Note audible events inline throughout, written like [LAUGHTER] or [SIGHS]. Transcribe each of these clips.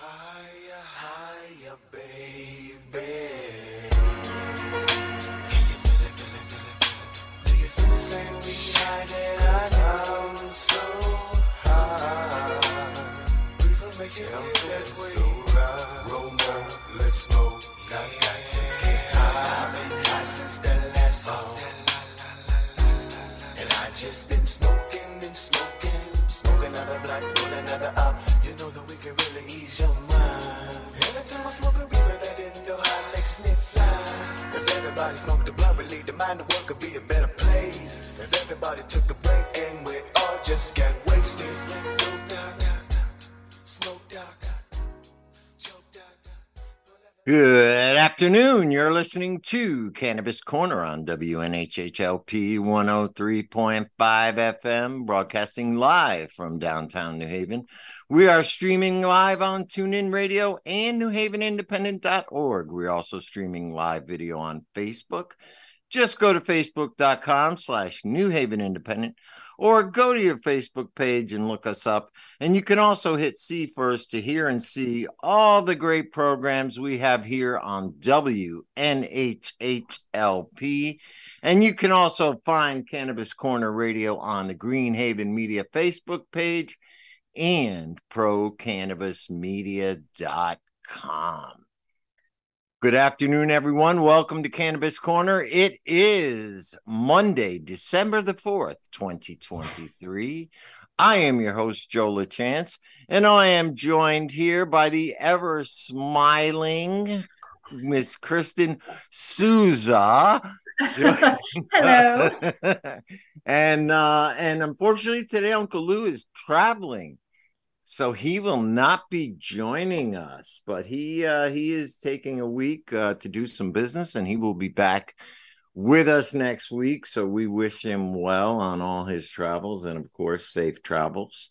Higher, we can really ease your mind. Every time I smoke a reefer, makes me fly. If everybody smoked blunt, the mind, could be a better place. If everybody took a break and we all just got wasted. Good afternoon. You're listening to Cannabis Corner on WNHHLP 103.5 FM, broadcasting live from downtown New Haven. We are streaming live on TuneIn Radio and NewHavenIndependent.org. We're also streaming live video on Facebook. Just go to facebook.com slash New Haven Independent or go to your Facebook page and look us up. And you can also hit see first to hear and see all the great programs we have here on WNHHLP. And you can also find Cannabis Corner Radio on the Greenhaven Media Facebook page and procannabismedia.com. Good afternoon, everyone. Welcome to Cannabis Corner. It is Monday, December the 4th, 2023. I am your host, Joe LaChance, and I am joined here by the ever smiling Miss Kristen Souza. [LAUGHS] Hello. [LAUGHS] and uh, and unfortunately today Uncle Lou is traveling. So he will not be joining us, but he uh, he is taking a week uh, to do some business, and he will be back with us next week. So we wish him well on all his travels, and of course, safe travels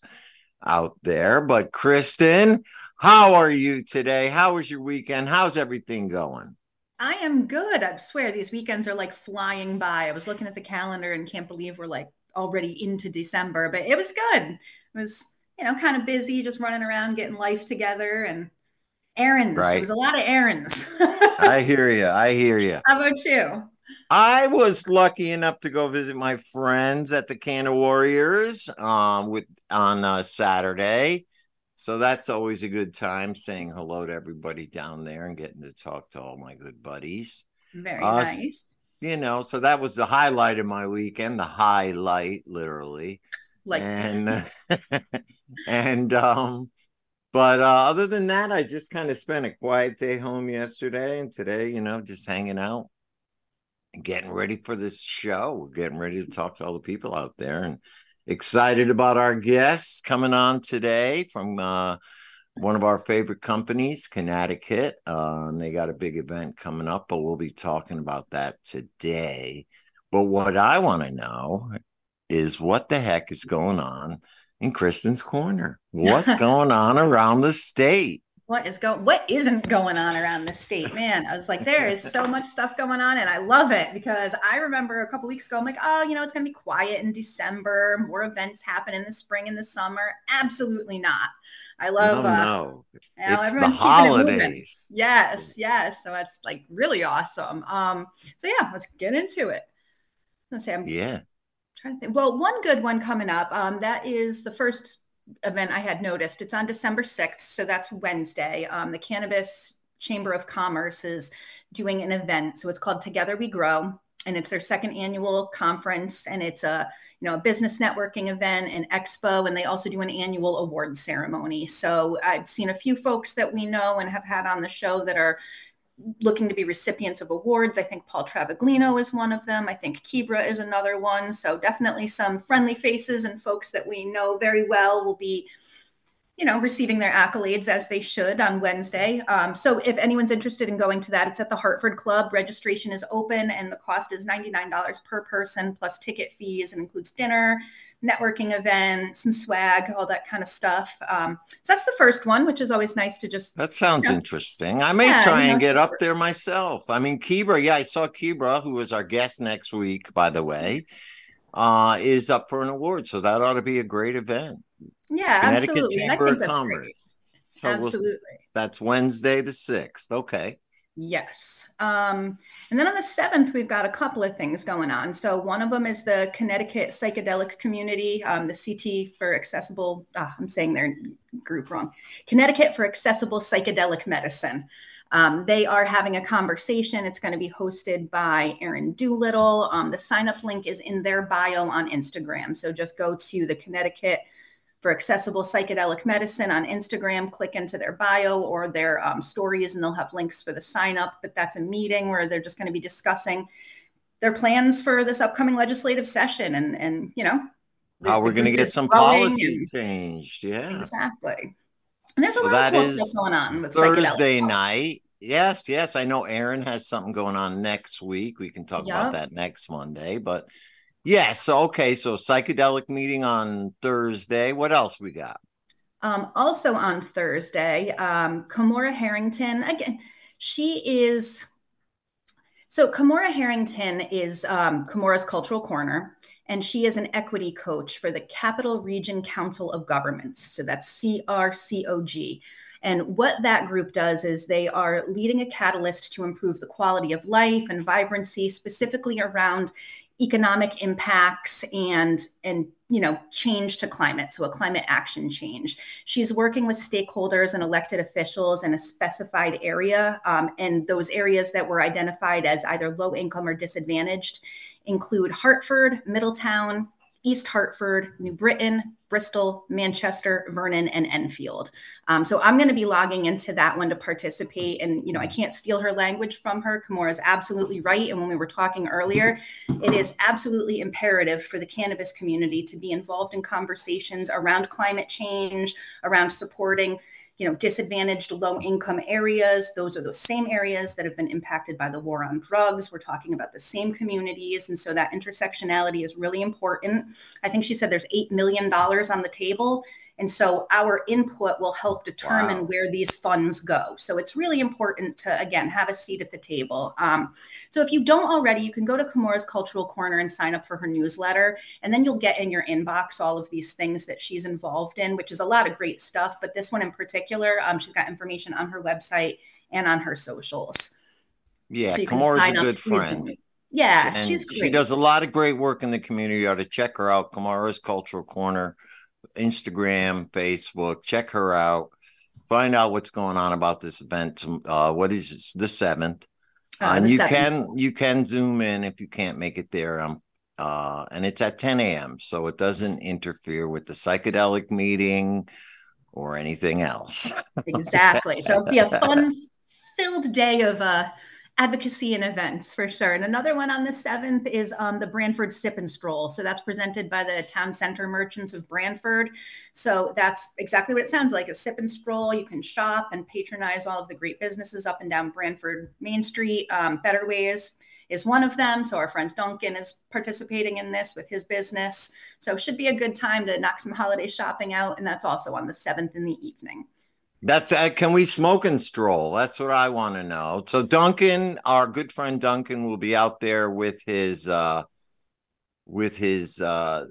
out there. But Kristen, how are you today? How was your weekend? How's everything going? I am good. I swear these weekends are like flying by. I was looking at the calendar and can't believe we're like already into December, but it was good. It was, you know, kind of busy, just running around getting life together and errands. Right. It was a lot of errands. [LAUGHS] I hear you. I hear you. How about you? I was lucky enough to go visit my friends at the Canna Warriors um, with on uh, Saturday. So that's always a good time saying hello to everybody down there and getting to talk to all my good buddies. Very Uh, nice. You know, so that was the highlight of my weekend, the highlight, literally. Like and [LAUGHS] and um but uh other than that i just kind of spent a quiet day home yesterday and today you know just hanging out and getting ready for this show. We're getting ready to talk to all the people out there and excited about our guests coming on today from uh one of our favorite companies connecticut. Uh, and they got a big event coming up but we'll be talking about that today. But what i want to know is what the heck is going on in Kristen's corner? [LAUGHS] What's going on around the state? what is going what isn't going on around the state man i was like there is so much stuff going on and i love it because i remember a couple weeks ago i'm like oh you know it's going to be quiet in december more events happen in the spring and the summer absolutely not i love no, uh, no. you know, it's the holidays. yes yes so that's like really awesome um so yeah let's get into it let's say i'm Yeah. Trying to think. Well, one good one coming up. Um, that is the first event I had noticed. It's on December 6th. So that's Wednesday. Um, the Cannabis Chamber of Commerce is doing an event. So it's called Together We Grow. And it's their second annual conference, and it's a you know a business networking event, an expo, and they also do an annual award ceremony. So I've seen a few folks that we know and have had on the show that are looking to be recipients of awards. I think Paul Travaglino is one of them. I think Kibra is another one. So definitely some friendly faces and folks that we know very well will be, you know, receiving their accolades as they should on Wednesday. Um, so if anyone's interested in going to that, it's at the Hartford Club. Registration is open and the cost is $99 per person plus ticket fees and includes dinner, networking event, some swag, all that kind of stuff. Um, so that's the first one, which is always nice to just That sounds Yeah. interesting. I may Yeah, try and get up there myself. I mean, Kibra, yeah, I saw Kibra, who is our guest next week, by the way, uh, is up for an award. So that ought to be a great event. Yeah, absolutely. And I think that's Commerce. great. So we'll- Absolutely. that's Wednesday the sixth. Okay. Yes. Um, and then on the 7th, we've got a couple of things going on. So, one of them is the Connecticut Psychedelic Community, um, the CT for Accessible, ah, I'm saying their group wrong, Connecticut for Accessible Psychedelic Medicine. Um, they are having a conversation. It's going to be hosted by Erin Doolittle. Um, the sign up link is in their bio on Instagram. So, just go to the Connecticut for accessible psychedelic medicine on Instagram. Click into their bio or their um, stories, and they'll have links for the sign up. But that's a meeting where they're just going to be discussing their plans for this upcoming legislative session, and and you know How we're going to get some policy and- changed. Yeah. exactly. And there's a So lot of cool stuff going on with Thursday night. Yes, yes. I know Erin has something going on next week. We can talk about that next Monday. But yeah, so okay, so psychedelic meeting on Thursday. What else we got? Um, also on Thursday, um, Kamora Harrington, again, she is. So, Kamora Harrington is um, Cultural Corner, and she is an equity coach for the Capital Region Council of Governments. So, that's CRCOG. And what that group does is they are leading a catalyst to improve the quality of life and vibrancy, specifically around economic impacts and and you know change to climate so a climate action change. She's working with stakeholders and elected officials in a specified area um, and those areas that were identified as either low income or disadvantaged include hartford middletown east hartford new britain bristol manchester vernon and enfield. Um, so i'm going to be logging into that one to participate and you know i can't steal her language from her. Kamora is absolutely right and when we were talking earlier it is absolutely imperative for the cannabis community to be involved in conversations around climate change, around supporting, you know, disadvantaged low income areas. Those are those same areas that have been impacted by the war on drugs. We're talking about the same communities. And so that intersectionality is really important. I think she said there's $8 million on the table. And so our input will help determine Wow. where these funds go. So it's really important to, again, have a seat at the table. Um, so if you don't already, you can go to Kamora's Cultural Corner and sign up for her newsletter. And then you'll get in your inbox all of these things that she's involved in, which is a lot of great stuff. But this one in particular, um, she's got information on her website and on her socials. Yeah, So Kamora's a good friend. Zoom. Yeah, and she's great. she does a lot of great work in the community. You ought to check her out. Kamora's Cultural Corner, Instagram, Facebook. Check her out. Find out what's going on about this event. Uh, what is it? the seventh? Uh, and the you 7th. can you can zoom in if you can't make it there. Um, uh, and it's at 10 a.m. So it doesn't interfere with the psychedelic meeting or anything else. exactly. So it'll be a [LAUGHS] fun filled day of uh, advocacy and events for sure. And another one on the 7th is um, the Branford Sip and Stroll. So that's presented by the Town Center Merchants of Branford. So that's exactly what it sounds like a sip and stroll. You can shop and patronize all of the great businesses up and down Branford Main Street. Um, Better Ways is one of them. So our friend Duncan is participating in this with his business. So it should be a good time to knock some holiday shopping out. And that's also on the 7th in the evening. That's uh, can we smoke and stroll? That's what I want to know. So Duncan, our good friend Duncan, will be out there with his uh with his uh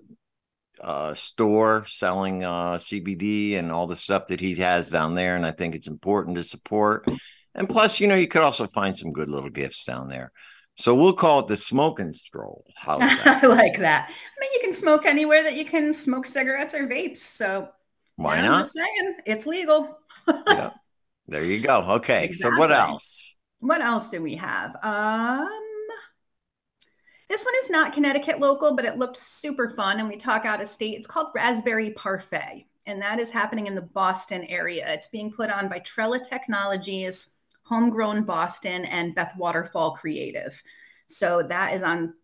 uh store selling uh CBD and all the stuff that he has down there. And I think it's important to support. And plus, you know, you could also find some good little gifts down there. So we'll call it the smoke and stroll. [LAUGHS] I like that. I mean, you can smoke anywhere that you can smoke cigarettes or vapes. So Why yeah, I'm not? just saying, it's legal. yeah. [LAUGHS] There you go. Okay. So what else? What else do we have? Um, this one is not Connecticut local, but it looked super fun. And we talk out of state. It's called Raspberry Parfait, and that is happening in the Boston area. It's being put on by Trella Technologies, Homegrown Boston, and Beth Waterfall Creative. So that is on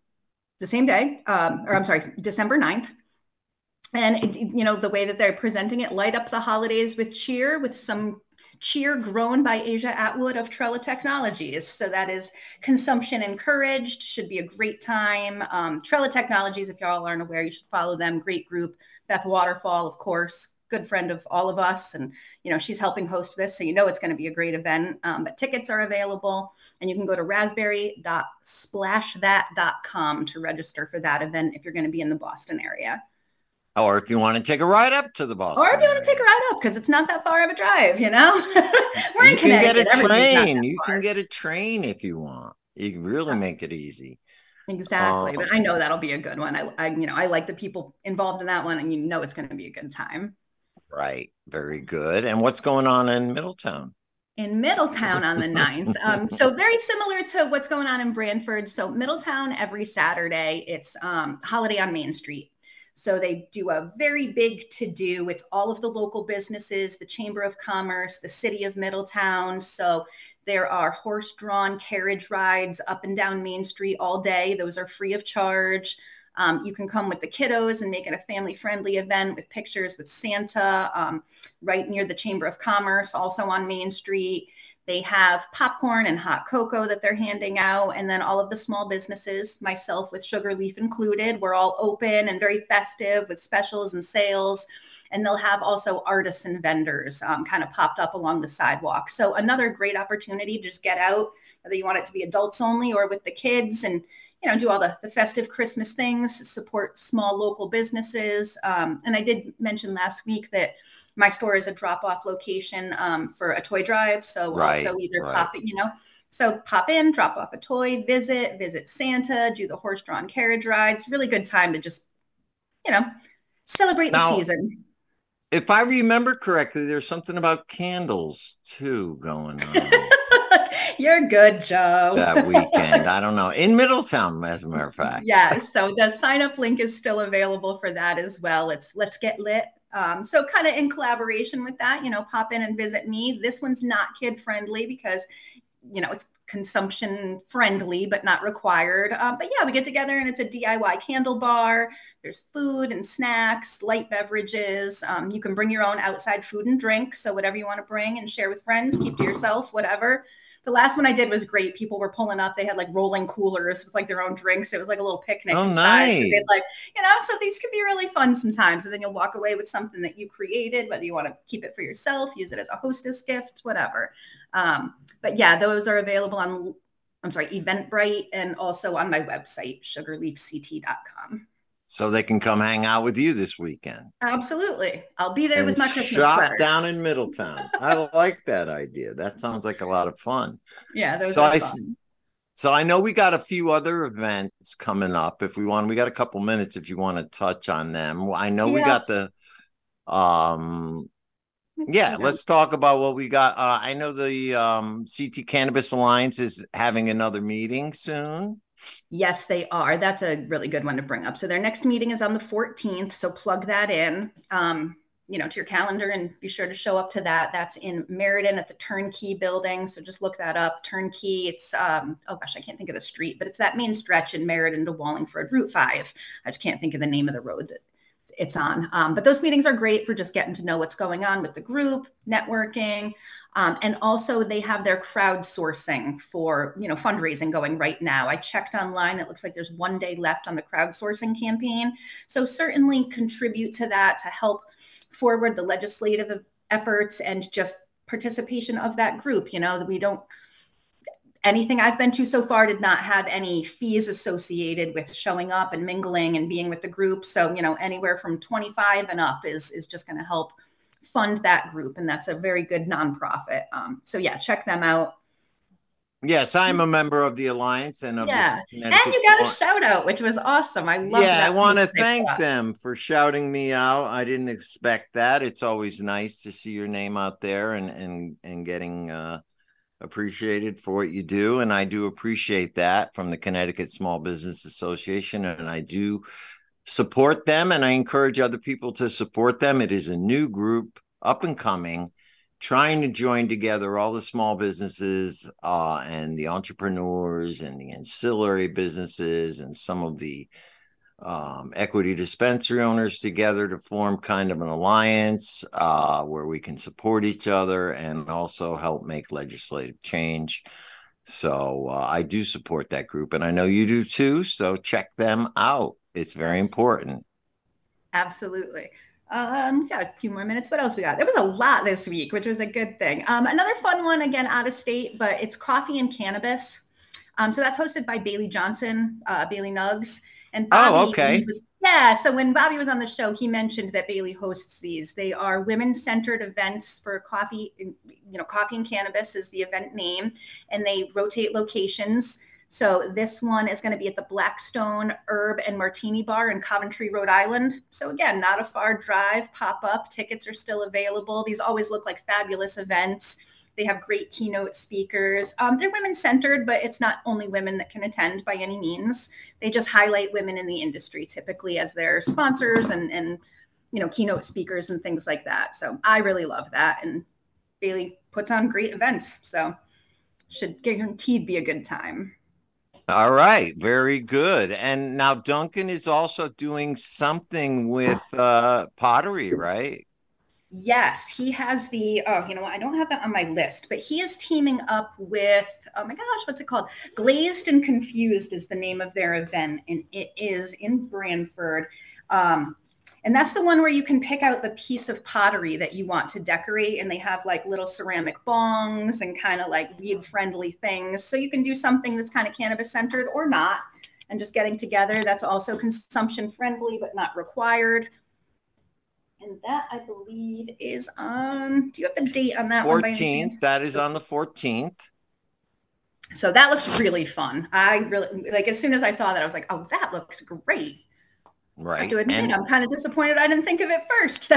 the same day, um, or I'm sorry, December 9th. And you know the way that they're presenting it, light up the holidays with cheer, with some cheer grown by Asia Atwood of Trella Technologies. So that is consumption encouraged, should be a great time. Um, Trella Technologies, if y'all aren't aware, you should follow them. Great group. Beth Waterfall, of course, good friend of all of us. And, you know, she's helping host this. So you know it's going to be a great event. Um, but tickets are available and you can go to raspberry.splashthat.com to register for that event if you're going to be in the Boston area. Or if you want to take a ride up to the Boston. Or if you want to take a ride up, because it's not that far of a drive, you know? [LAUGHS] We're you in can get a train. You far. can get a train if you want. You can really make it easy. Exactly. Um, but I know that'll be a good one. I, I, you know, I like the people involved in that one, and you know it's going to be a good time. Right. Very good. And what's going on in Middletown? in Middletown on the 9th. Um, so [LAUGHS] very similar to what's going on in Branford. So Middletown every Saturday, it's um, holiday on Main Street. So they do a very big to do. It's all of the local businesses, the Chamber of Commerce, the City of Middletown. So there are horse drawn carriage rides up and down Main Street all day. Those are free of charge. Um, you can come with the kiddos and make it a family friendly event with pictures with Santa um, right near the Chamber of Commerce, also on Main Street. They have popcorn and hot cocoa that they're handing out. And then all of the small businesses, myself with Sugar Leaf included, we're all open and very festive with specials and sales. And they'll have also artists and vendors um, kind of popped up along the sidewalk. So another great opportunity to just get out, whether you want it to be adults only or with the kids and you know do all the, the festive christmas things support small local businesses um, and i did mention last week that my store is a drop off location um, for a toy drive so Right, also either right. pop you know so pop in drop off a toy visit visit santa do the horse drawn carriage rides really good time to just you know celebrate Now- the season If I remember correctly, there's something about candles too going on [LAUGHS] you're good joe that weekend. I don't know. In Middletown, as a matter of fact. yeah so the sign up link is still available for that as well it's let's get lit um, so kind of in collaboration with that you know pop in and visit me. This one's not kid friendly because you know it's consumption friendly but not required. Um, but yeah we get together and it's a diy candle bar. There's food and snacks light beverages. Um, you can bring your own outside food and drink. So whatever you want to bring and share with friends keep to yourself whatever the last one I did was great. People were pulling up. They had like rolling coolers with like their own drinks. It was like a little picnic Oh, inside. So nice. they'd like, you know, so these can be really fun sometimes. And then you'll walk away with something that you created, whether you want to keep it for yourself, use it as a hostess gift, whatever. Um, but yeah, those are available on, I'm sorry, Eventbrite and also on my website, sugarleafct.com. So they can come hang out with you this weekend. Absolutely. I'll be there and with my Christmas shop sweater. down in Middletown. I like that idea. That sounds like a lot of fun. Yeah, So I fun. So I know we got a few other events coming up. If we want, we got a couple minutes if you want to touch on them. I know we got the um yeah, let's talk about what we got. Uh, I know the um, CT Cannabis Alliance is having another meeting soon. Yes, they are. That's a really good one to bring up. So their next meeting is on the 14th. So plug that in, um, you know, to your calendar and be sure to show up to that. That's in Meriden at the Turnkey Building. So just look that up. Turnkey. It's um, oh gosh, I can't think of the street, but it's that main stretch in Meriden to Wallingford, Route Five. I just can't think of the name of the road that it's on. Um, but those meetings are great for just getting to know what's going on with the group, networking, um, and also they have their crowdsourcing for you know fundraising going right now. I checked online; it looks like there's one day left on the crowdsourcing campaign. So certainly contribute to that to help forward the legislative efforts and just participation of that group. You know that we don't anything I've been to so far did not have any fees associated with showing up and mingling and being with the group. So, you know, anywhere from 25 and up is is just going to help fund that group. And that's a very good nonprofit. Um, so yeah, check them out. Yes, I'm a member of the alliance and of Yeah. And you got a shout out, which was awesome. I love yeah. I want to thank them for shouting me out. I didn't expect that. It's always nice to see your name out there and and and getting uh appreciated for what you do and I do appreciate that from the Connecticut Small Business Association and I do support them and I encourage other people to support them. It is a new group up and coming trying to join together all the small businesses uh, and the entrepreneurs and the ancillary businesses and some of the um, equity dispensary owners together to form kind of an alliance uh, where we can support each other and also help make legislative change. So uh, I do support that group, and I know you do too. So check them out; it's very important. Absolutely. Um, got a few more minutes. What else we got? There was a lot this week, which was a good thing. Um, another fun one, again, out of state, but it's coffee and cannabis. Um, so that's hosted by Bailey Johnson, uh, Bailey Nugs, and Bobby. Oh, okay. was- yeah. So when Bobby was on the show, he mentioned that Bailey hosts these. They are women-centered events for coffee. You know, coffee and cannabis is the event name, and they rotate locations. So this one is going to be at the Blackstone Herb and Martini Bar in Coventry, Rhode Island. So again, not a far drive. Pop up. Tickets are still available. These always look like fabulous events. They have great keynote speakers. Um, they're women centered, but it's not only women that can attend by any means. They just highlight women in the industry typically as their sponsors and and you know keynote speakers and things like that. So I really love that, and Bailey puts on great events. So should guaranteed be a good time. All right, very good. And now Duncan is also doing something with [SIGHS] uh pottery, right? Yes, he has the. Oh, you know what? I don't have that on my list, but he is teaming up with. Oh my gosh, what's it called? Glazed and Confused is the name of their event, and it is in Branford. Um, and that's the one where you can pick out the piece of pottery that you want to decorate, and they have like little ceramic bongs and kind of like weed friendly things. So you can do something that's kind of cannabis centered or not, and just getting together. That's also consumption friendly but not required. And that I believe is on. Do you have the date on that one? 14th. That is on the 14th. So that looks really fun. I really like as soon as I saw that, I was like, oh, that looks great. I have Right. to admit, And I'm kind of disappointed I didn't think of it first.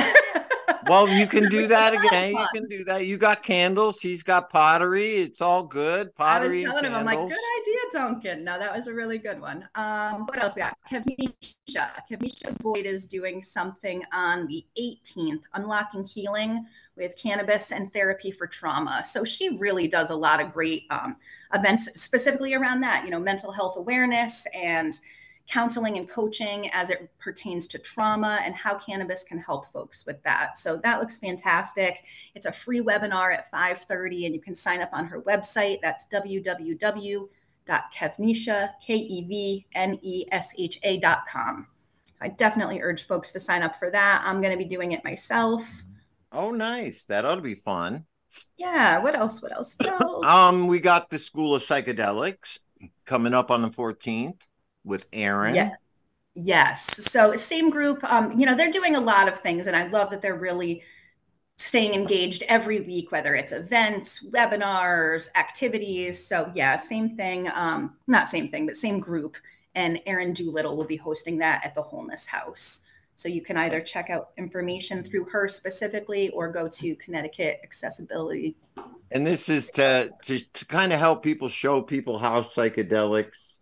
[LAUGHS] well, you can do that a lot of again. You can do that. You got candles. He's got pottery. It's all good. Pottery. I was telling him, I'm like, good idea, Duncan. Now that was a really good one. Um, what else we got? Kevnisha. Kevnisha Boyd is doing something on the 18th, Unlocking Healing with Cannabis and Therapy for Trauma. So she really does a lot of great um, events specifically around that, you know, mental health awareness and counseling and coaching as it pertains to trauma and how cannabis can help folks with that. So that looks fantastic. It's a free webinar at 5:30 and you can sign up on her website. That's www.kevnisha, E. I definitely urge folks to sign up for that. I'm going to be doing it myself. Oh, nice. That ought to be fun. Yeah. What else? What else? What [COUGHS] else? Um, we got the School of Psychedelics coming up on the 14th with Erin. Yeah. Yes. So same group. Um, you know, they're doing a lot of things, and I love that they're really staying engaged every week, whether it's events, webinars, activities. So yeah, same thing. Um, not same thing, but same group. And Erin Doolittle will be hosting that at the Wholeness House. So you can either check out information through her specifically or go to Connecticut Accessibility. And this is to to, to kind of help people show people how psychedelics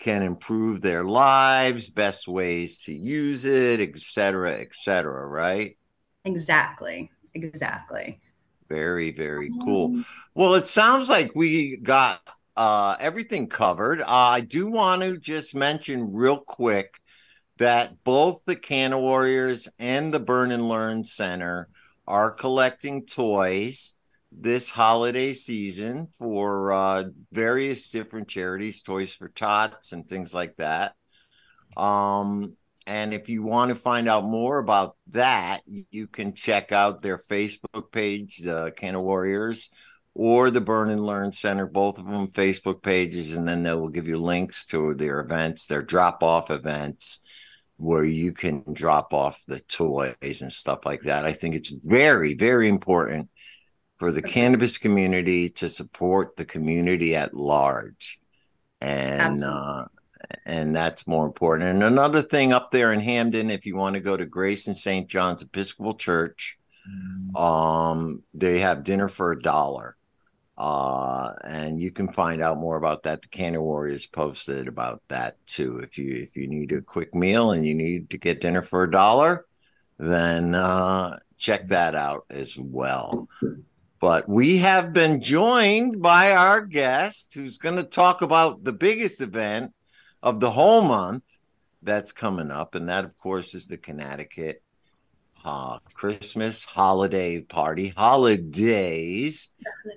can improve their lives, best ways to use it, et cetera, et cetera, right? Exactly. Exactly. Very, very cool. Well, it sounds like we got uh, everything covered. Uh, I do want to just mention real quick that both the Canna Warriors and the Burn and Learn Center are collecting toys this holiday season for uh, various different charities, Toys for Tots and things like that. Um, and if you want to find out more about that, you can check out their Facebook page, the Canna Warriors, or the Burn and Learn Center, both of them Facebook pages, and then they will give you links to their events, their drop off events, where you can drop off the toys and stuff like that. I think it's very, very important for the cannabis community to support the community at large. And uh and that's more important. And another thing up there in Hamden, if you want to go to Grace and St. John's Episcopal Church, um, they have dinner for a dollar. Uh, and you can find out more about that. The Canna Warriors posted about that too. If you if you need a quick meal and you need to get dinner for a dollar, then uh, check that out as well. But we have been joined by our guest who's going to talk about the biggest event of the whole month that's coming up. And that, of course, is the Connecticut uh, Christmas holiday party, holidays.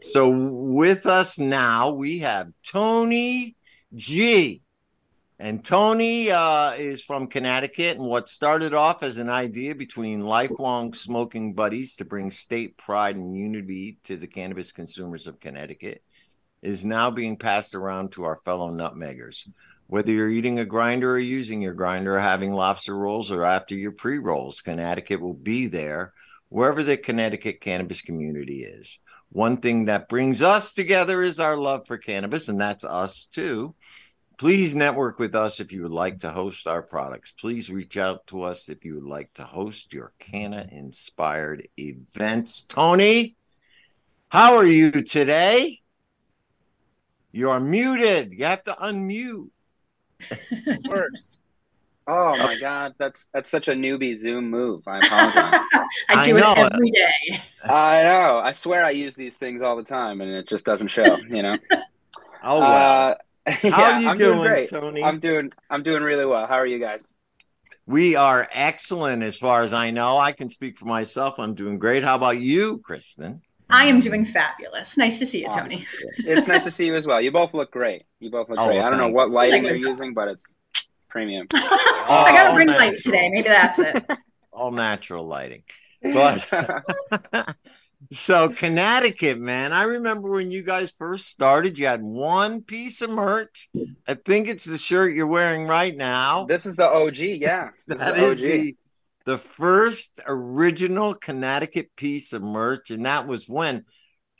So with us now, we have Tony G. And Tony uh, is from Connecticut, and what started off as an idea between lifelong smoking buddies to bring state pride and unity to the cannabis consumers of Connecticut is now being passed around to our fellow nutmeggers. Whether you're eating a grinder or using your grinder, or having lobster rolls, or after your pre rolls, Connecticut will be there wherever the Connecticut cannabis community is. One thing that brings us together is our love for cannabis, and that's us too. Please network with us if you would like to host our products. Please reach out to us if you would like to host your Canna inspired events. Tony, how are you today? You are muted. You have to unmute. [LAUGHS] Works. Oh my god, that's that's such a newbie Zoom move. I apologize. [LAUGHS] I I do know. it every day. I know. I swear I use these things all the time, and it just doesn't show. You know. [LAUGHS] Oh well. Uh, [LAUGHS] How yeah, are you I'm doing, great. Tony? I'm doing. I'm doing really well. How are you guys? We are excellent as far as I know. I can speak for myself. I'm doing great. How about you, Kristen? I am doing fabulous. Nice to see you, Awesome. Tony. It's nice to see you as well. You both look great. You both look Oh, great. I don't know what lighting you. you're using, but it's premium. [LAUGHS] I got a Oh, ring light today. Maybe that's it. [LAUGHS] All natural lighting. But so Connecticut, man, I remember when you guys first started, you had one piece of merch. I think it's the shirt you're wearing right now. this is the OG. Yeah, That the is the the first original Connecticut piece of merch, and that was when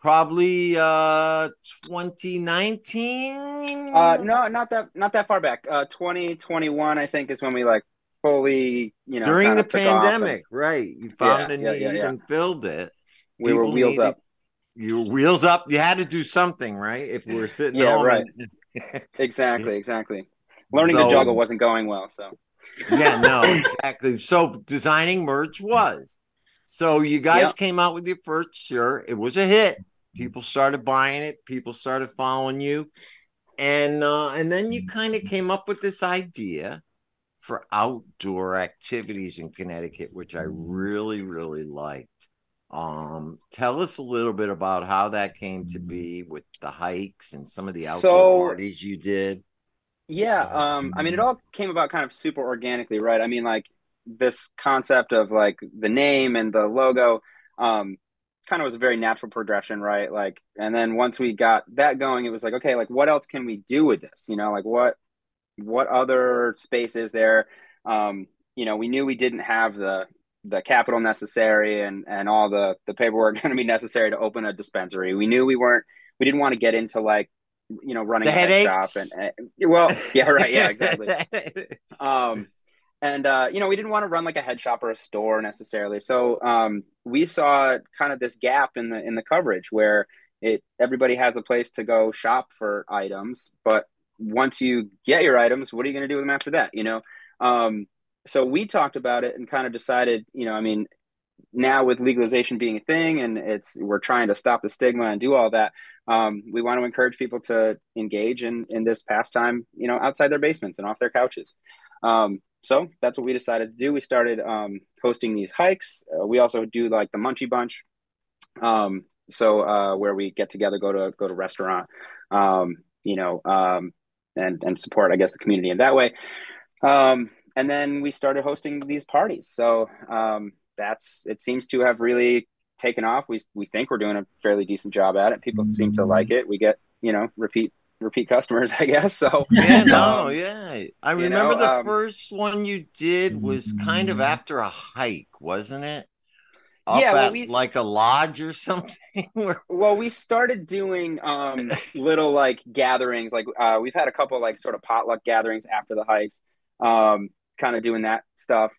probably uh 2019. Uh, no, not that not that far back. Uh, 2021, I think, is when we like fully, you know, during the off and pandemic, right? You found Yeah, a need yeah, yeah. and filled it. We were wheels needed- up. You were wheels up. You had to do something, right? If we were sitting Yeah, home, right. and- [LAUGHS] Exactly, exactly. Learning So- to juggle wasn't going well, so yeah, [LAUGHS] no, exactly. So designing merch was. So you guys Yep. came out with your first shirt. It was a hit. People started buying it. People started following you, and uh, and then you kind of came up with this idea for outdoor activities in Connecticut, which I really really liked. Um, tell us a little bit about how that came to be with the hikes and some of the outdoor So- parties you did. Yeah, um, I mean, it all came about kind of super organically, right? I mean, like this concept of like the name and the logo, um, kind of was a very natural progression, right? Like, and then once we got that going, it was like, okay, like what else can we do with this? You know, like what what other space is there? Um, you know, we knew we didn't have the the capital necessary and and all the the paperwork [LAUGHS] going to be necessary to open a dispensary. We knew we weren't we didn't want to get into like you know running The a head shop and, and well yeah right yeah exactly. [LAUGHS] Um and uh you know we didn't want to run like a head shop or a store necessarily. So um we saw kind of this gap in the in the coverage where it everybody has a place to go shop for items but once you get your items what are you going to do with them after that you know? Um so we talked about it and kind of decided you know i mean now with legalization being a thing and it's we're trying to stop the stigma and do all that um, we want to encourage people to engage in in this pastime you know outside their basements and off their couches. Um, so that's what we decided to do. We started um, hosting these hikes. Uh, we also do like the munchie bunch um, so uh, where we get together go to go to restaurant um, you know um, and and support i guess the community in that way and then we started hosting these parties. So um, that's it seems to have really taken off. We we think we're doing a fairly decent job at it. People seem to like it. We get you know repeat repeat customers [LAUGHS] i guess. So Yeah, no, Um, yeah. I remember know, the um, first one you did was kind of after a hike, wasn't it? Up Yeah, well, at we- like a lodge or [LAUGHS] something. well we started doing um little like gatherings. Like uh we've had a couple like sort of potluck gatherings after the hikes. Um kind of doing that stuff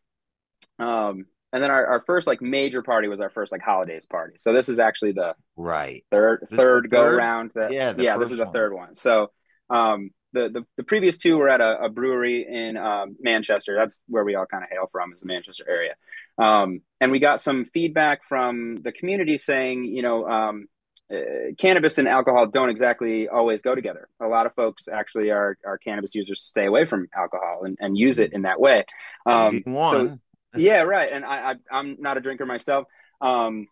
um and then our, our first like major party was our first like holidays party so this is actually the right. third This third go third? round that Yeah, yeah this is the one. third one so um the, the the previous two were at a, a brewery in um, manchester that's where we all kind of hail from is the manchester area um and we got some feedback from the community saying you know um uh, cannabis and alcohol don't exactly always go together. A lot of folks actually are are cannabis users stay away from alcohol and, and use it in that way. Um so [LAUGHS] yeah right. And I, I i'm not a drinker myself. Um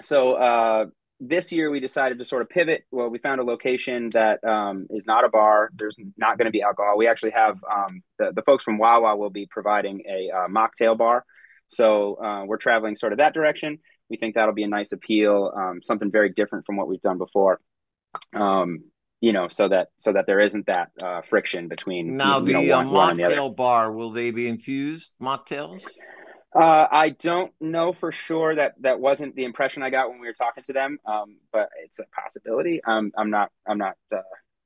so uh this year we decided to sort of pivot. Well we found a location that um, is not a bar. There's not going to be alcohol. We actually have um, the, the folks from wawa will be providing a uh, mocktail bar. So uh, we're traveling sort of that direction we think that'll be a nice appeal um, something very different from what we've done before um, you know, so that so that there isn't that uh, friction between Now you know, the uh, one, one and the mocktail bar will they be infused mocktails? Uh, I don't know for sure that that wasn't the impression I got when we were talking to them, um, but it's a possibility. Um, I'm not. I'm not. Uh,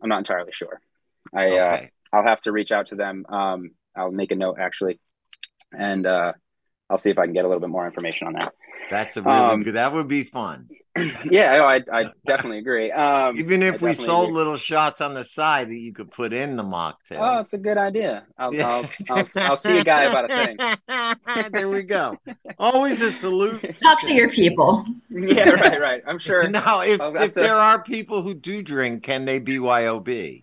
I'm not entirely sure. I. Uh, I'll have to reach out to them. Um, I'll make a note actually, and uh, I'll see if I can get a little bit more information on that. That's a really Um, good. That would be fun. [CLEARS THROAT] yeah, I, I definitely agree. Um, Even I if we sold agree. little shots on the side that you could put in the mocktail. Oh, it's a good idea. I'll, I'll, I'll, I'll see a guy about a thing. [LAUGHS] there we go. Always a salute. [LAUGHS] Talk to your people. [LAUGHS] Yeah, right, right. I'm sure. Now, if, if to- there are people who do drink, can they BYOB?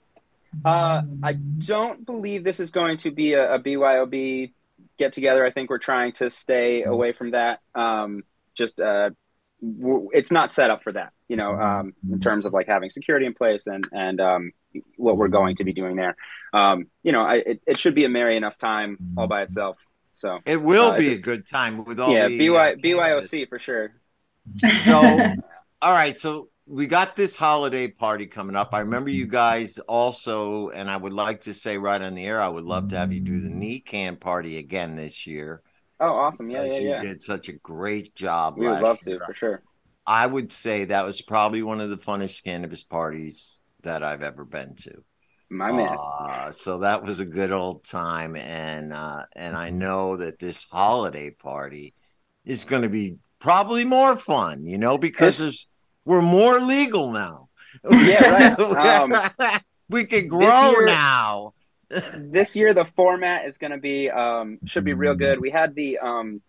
Uh, I don't believe this is going to be a, a BYOB get together. I think we're trying to stay away from that. Um, just uh, w- it's not set up for that, you know, um, in terms of like having security in place and and um, what we're going to be doing there. Um, you know, I, it, it should be a merry enough time all by itself. So It will Uh, be it's a good time with all yeah, the BY, uh, BYOC for sure. So, all right. So we got this holiday party coming up. I remember you guys also, and I would like to say right on the air, I would love to have you do the knee can party again this year. Oh, awesome! Yeah, yeah, you yeah. did such a great job. We would love to for sure. I would say that was probably one of the funnest cannabis parties that I've ever been to. My man. Uh, so that was a good old time, and uh, and I know that this holiday party is going to be probably more fun, you know, because there's, we're more legal now. Yeah, right. [LAUGHS] Um, [LAUGHS] we can grow year- now. This year the format is going to be um, should be real good. We had the um,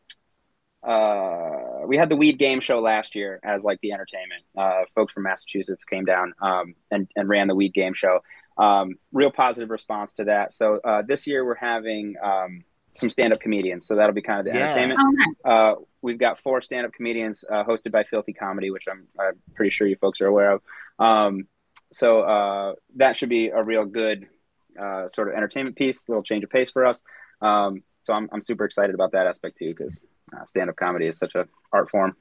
uh, we had the weed game show last year as like the entertainment. Uh, folks from Massachusetts came down um, and and ran the weed game show. Um, real positive response to that. So uh, this year we're having um, some stand up comedians. So that'll be kind of the Yeah. entertainment. Oh, nice. Uh, we've got four stand-up comedians uh, hosted by Filthy Comedy, which I'm, I'm pretty sure you folks are aware of. Um, so uh, that should be a real good uh, sort of entertainment piece, little change of pace for us. Um, so I'm, I'm super excited about that aspect too, because uh, stand-up comedy is such a art form.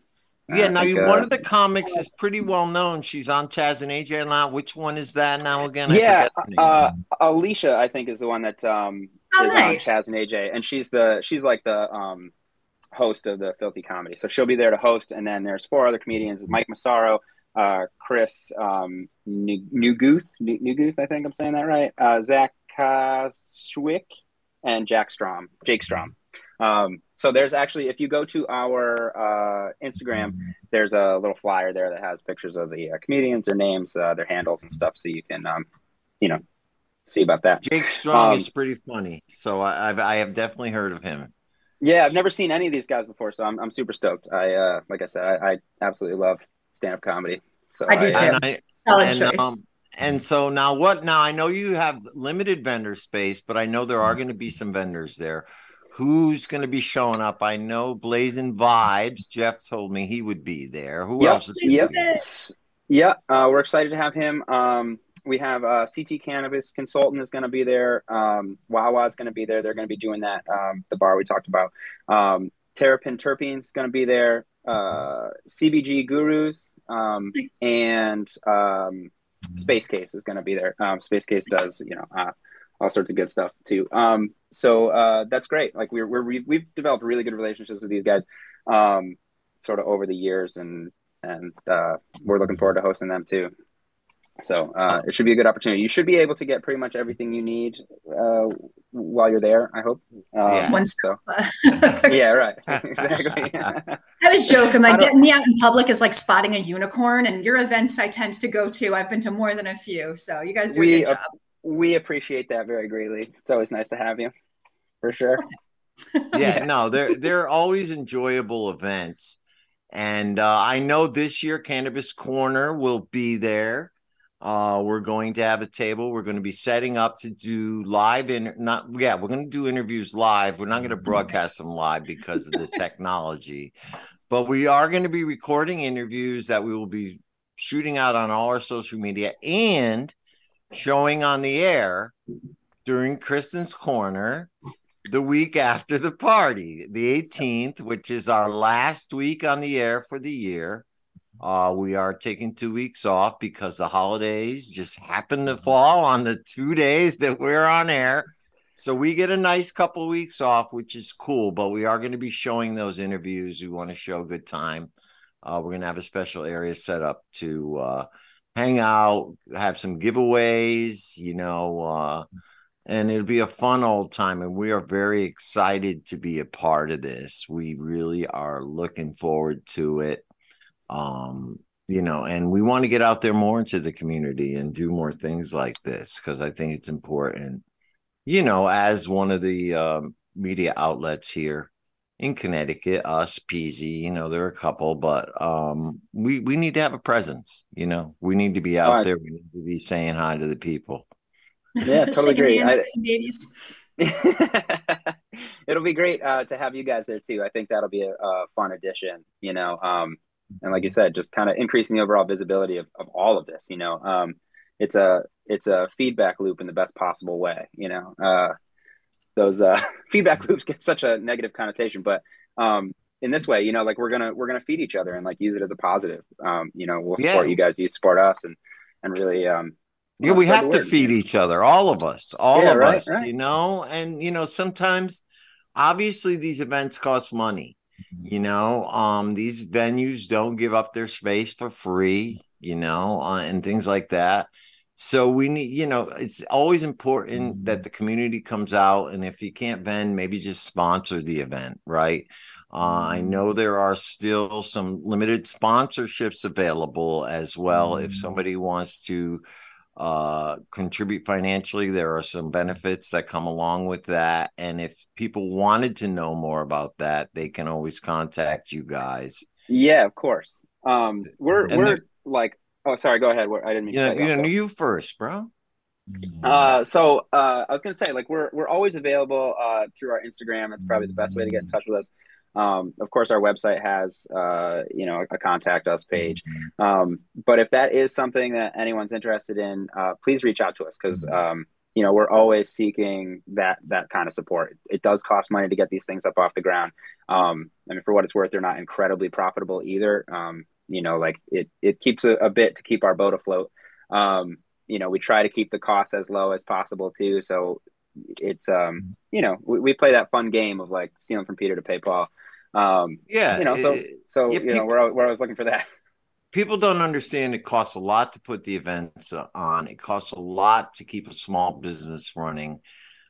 Yeah, I now think, you, uh, one of the comics is pretty well known. She's on Chaz and AJ now. Which one is that now again? I yeah, forget the name. uh, Alicia, I think, is the one that um, Oh, is nice. on Chaz and AJ, and she's the she's like the um, host of the Filthy Comedy. So she'll be there to host, and then there's four other comedians: Mike Massaro, uh, Chris um, New- Newguth, New- Newguth, I think I'm saying that right. Uh, Zach Kashwick, and Jack Strom, Jake Strom. Um, so there's actually, if you go to our uh, Instagram, there's a little flyer there that has pictures of the uh, comedians, their names, uh, their handles, and stuff, so you can, um, you know, see about that. Jake Strong um, is pretty funny, so I, I've I have definitely heard of him. Yeah, I've never seen any of these guys before, so I'm, I'm super stoked. I, uh, like I said, I, I absolutely love stand up comedy. So I do too. And I, Solid and, choice. um, and so now what? Now I know you have limited vendor space, but I know there are going to be some vendors there. Who's going to be showing up? I know Blazing Vibes. Jeff told me he would be there. Who Yep, else is? gonna Yep. be there? S- Yeah, uh, we're excited to have him. Um, we have uh, CT Cannabis Consultant is going to be there. Um, Wawa is going to be there. They're going to be doing that. Um, the bar we talked about. Um, Terrapin Terpenes is going to be there. Uh, CBG Gurus um, and um, Space Case is going to be there. Um, Space Case does you know uh, all sorts of good stuff too. Um, so uh, that's great. Like we're, we're we've developed really good relationships with these guys, um, sort of over the years, and and uh, we're looking forward to hosting them too. So uh, it should be a good opportunity. You should be able to get pretty much everything you need uh, while you're there. I hope. Um, Yeah. One So [LAUGHS] yeah, right. [LAUGHS] exactly. [LAUGHS] I was joking. Like getting me out in public is like spotting a unicorn, and your events I tend to go to. I've been to more than a few, so you guys do We, a good uh, job. we appreciate that very greatly. It's always nice to have you, for sure. yeah, no, they're they're always enjoyable events, and uh, I know this year Cannabis Corner will be there. Uh, we're going to have a table. We're going to be setting up to do live in not yeah, we're going to do interviews live. We're not going to broadcast them live because of the technology, but we are going to be recording interviews that we will be shooting out on all our social media and showing on the air during Kristen's Corner the week after the party, the 18th, which is our last week on the air for the year. Uh, we are taking two weeks off because the holidays just happen to fall on the two days that we're on air. So we get a nice couple of weeks off, which is cool. But we are going to be showing those interviews. We want to show good time. Uh, we're going to have a special area set up to uh, hang out, have some giveaways, you know, uh, and it'll be a fun old time. And we are very excited to be a part of this. We really are looking forward to it. Um, you know, and we want to get out there more into the community and do more things like this because I think it's important. You know, as one of the um, media outlets here, in Connecticut, us, Peasy, you know, there are a couple, but um, we we need to have a presence. You know, we need to be out right. there. We need to be saying hi to the people. [LAUGHS] Yeah, totally agree. I, babies. [LAUGHS] It'll be great uh, to have you guys there too. I think that'll be a, a fun addition. You know, um, and like you said, just kind of increasing the overall visibility of, of all of this. You know, um, it's a it's a feedback loop in the best possible way. You know, uh, those uh, [LAUGHS] feedback loops get such a negative connotation, but um, in this way, you know, like we're gonna we're gonna feed each other and like use it as a positive. Um, you know, we'll support yeah. you guys, you support us, and and really, um, yeah, we have to feed each other, all of us, all yeah, of right, us, right. you know, and you know, sometimes, obviously, these events cost money. You know, um, these venues don't give up their space for free, you know, uh, and things like that. So we need, you know, it's always important that mm-hmm. the community comes out, and if you can't vend, maybe just sponsor the event, right? Uh, I mm-hmm. know there are still some limited sponsorships available as well. If mm-hmm. somebody wants to uh, contribute financially, there are some benefits that come along with that. And if people wanted to know more about that, they can always contact you guys. Yeah, of course. Um, we're and we're like Oh, sorry. Go ahead. I didn't mean. Yeah, you, know, you first, bro. Uh, so uh, I was gonna say, like, we're we're always available uh, through our Instagram. It's probably the best way to get in touch with us. Um, of course, our website has, uh, you know, a contact us page. Um, but if that is something that anyone's interested in, uh, please reach out to us because, um, you know, we're always seeking that that kind of support. It does cost money to get these things up off the ground. Um, I mean, for what it's worth, they're not incredibly profitable either. Um, you know like it it keeps a, a bit to keep our boat afloat um you know we try to keep the cost as low as possible too so it's um you know we, we play that fun game of like stealing from peter to pay paul um yeah you know so so yeah, you people, know where I, we're always looking for that people don't understand it costs a lot to put the events on it costs a lot to keep a small business running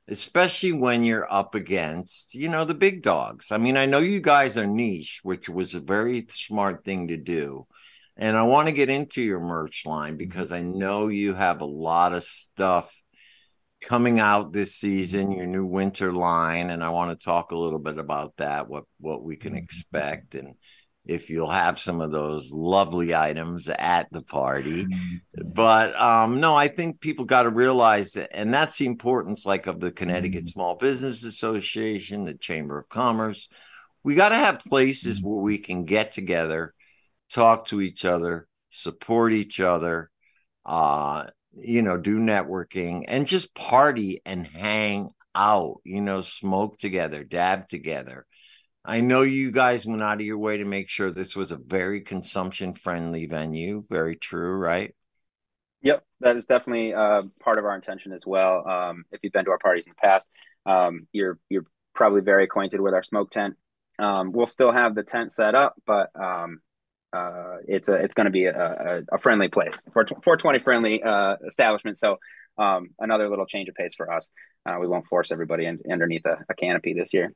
especially when you're up against, you know, the big dogs. I mean, I know you guys are niche, which was a very smart thing to do. And I want to get into your merch line mm-hmm. because I know you have a lot of stuff coming out this season, your new winter line, and I want to talk a little bit about that, what what we can mm-hmm. expect and if you'll have some of those lovely items at the party. Mm-hmm. But um, no, I think people got to realize that, and that's the importance, like of the Connecticut mm-hmm. Small Business Association, the Chamber of Commerce. We got to have places where we can get together, talk to each other, support each other, uh, you know, do networking and just party and hang out, you know, smoke together, dab together I know you guys went out of your way to make sure this was a very consumption friendly venue. Very true, right? Yep, that is definitely uh, part of our intention as well. Um, if you've been to our parties in the past, um, you're you're probably very acquainted with our smoke tent. Um, we'll still have the tent set up, but um, uh, it's a it's going to be a, a, a, friendly place for 420 friendly uh, establishment. So um, another little change of pace for us. Uh, we won't force everybody in, underneath a, a canopy this year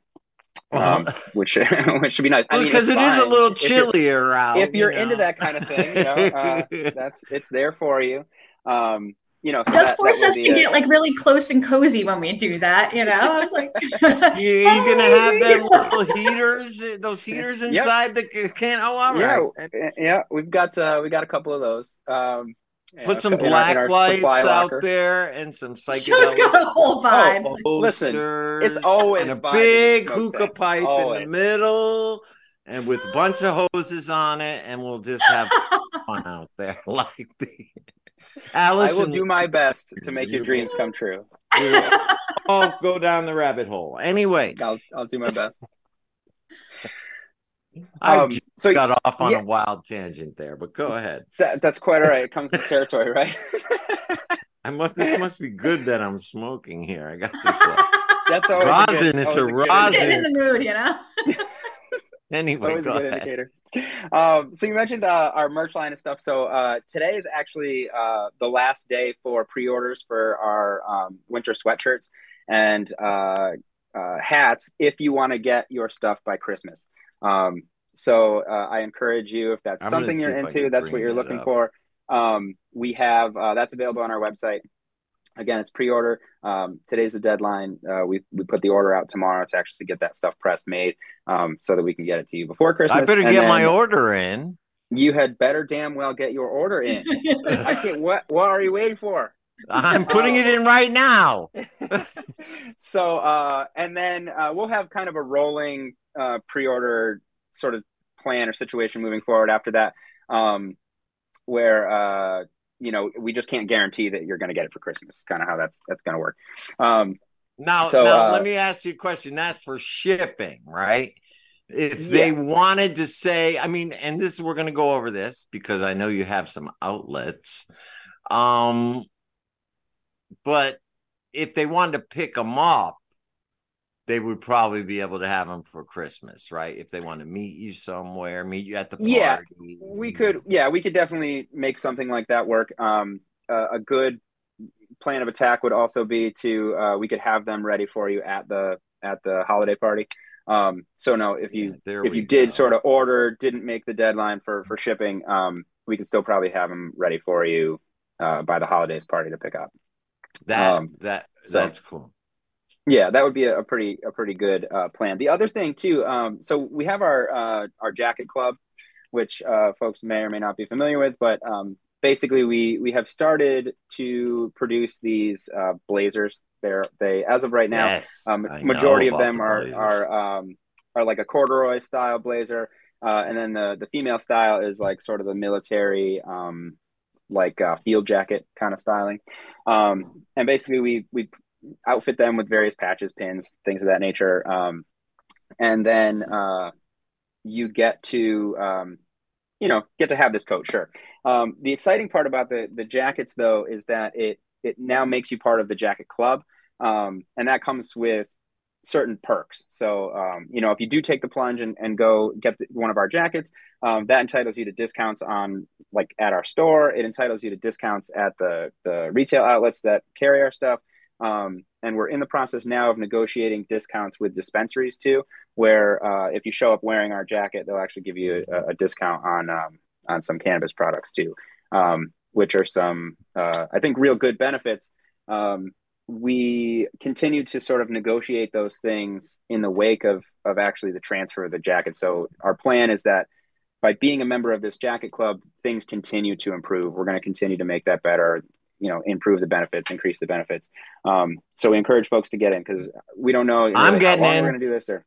um, which [LAUGHS] which should be nice. Well, I mean, because it is a little chillier if out. If you're you know? into that kind of thing, you know, uh, [LAUGHS] that's it's there for you. Um, you know, so does that, force that us to a... get like really close and cozy when we do that. You know, I was like, [LAUGHS] you, are gonna have them little heaters, those [LAUGHS] heaters inside yep. the can. Oh, all right. Yeah, yeah, we've got uh, we got a couple of those. Um, Put some black our, lights out there and some [LAUGHS] psychedelic. Show's got a whole vibe. Oh, listen, it's always and a big hookah pipe always. in the middle, and with a bunch of hoses on it, and we'll just have fun out there like the. Alice, I will do my best to make your dreams come true. I'll go down the rabbit hole. Anyway, I'll I'll do my best. I Um, just so- got off on yeah. a wild tangent there, but go ahead. That, that's quite all right. It comes to territory, right? [LAUGHS] I must. This must be good that I'm smoking here. I got this. Uh, [LAUGHS] that's always Rosin, good, it's a rosin. Getting in the mood, you know. [LAUGHS] [LAUGHS] anyway, always a good ahead. indicator. Um, so you mentioned uh, our merch line and stuff. So uh, today is actually uh, the last day for pre-orders for our um, winter sweatshirts and uh, uh, hats. If you want to get your stuff by Christmas, um, so uh, I encourage you if that's I'm something you're into, that's what you're looking up. for. Um, we have uh, that's available on our website. Again, it's pre-order. Um, today's the deadline. Uh, we we put the order out tomorrow to actually get that stuff pressed made, um, so that we can get it to you before Christmas. I better And get my order in. You had better damn well get your order in. I [LAUGHS] can't. What What are you waiting for? I'm putting it in right now. [LAUGHS] so, uh, and then uh, we'll have kind of a rolling uh, pre-order sort of plan or situation moving forward after that, um, where uh, you know we just can't guarantee that you're going to get it for Christmas. Kind of how that's that's going to work. Um, Now, So, now uh, let me ask you a question. That's for shipping, right? If they wanted to say, I mean, and this we're going to go over this because I know you have some outlets. Um, but if they wanted to pick them up, they would probably be able to have them for Christmas, right? If they want to meet you somewhere, meet you at the party. Yeah, we could yeah we could definitely make something like that work um uh, a good plan of attack would also be to uh we could have them ready for you at the at the holiday party um so no if you Yeah, if you did sort of order didn't make the deadline for for shipping um we could still probably have them ready for you uh by the holidays party to pick up that um, that so- that's cool. Yeah, that would be a, a pretty a pretty good uh, plan. The other thing too, um, so we have our uh, our jacket club, which uh, folks may or may not be familiar with, but um, basically we we have started to produce these uh, blazers. They're they as of right now, yes, um, majority of them the are are um, are like a corduroy style blazer, uh, and then the the female style is like sort of the military um, like uh, field jacket kind of styling. Um, and basically we we outfit them with various patches, pins, things of that nature. Um, and then uh, you get to um, you know get to have this coat. Sure. Um, the exciting part about the the jackets though is that it it now makes you part of the jacket club, um, and that comes with certain perks. So, um, you know, if you do take the plunge and, and go get the, one of our jackets, um, that entitles you to discounts on like at our store. It entitles you to discounts at the the retail outlets that carry our stuff. Um, and we're in the process now of negotiating discounts with dispensaries too, where uh, if you show up wearing our jacket, they'll actually give you a, a discount on um, on some cannabis products too, um, which are some uh, I think real good benefits. Um, we continue to sort of negotiate those things in the wake of of actually the transfer of the jacket. So our plan is that by being a member of this jacket club, things continue to improve. We're going to continue to make that better. You know, improve the benefits, increase the benefits. Um, so we encourage folks to get in because we don't know. I'm really getting how long in. We're going to do this, or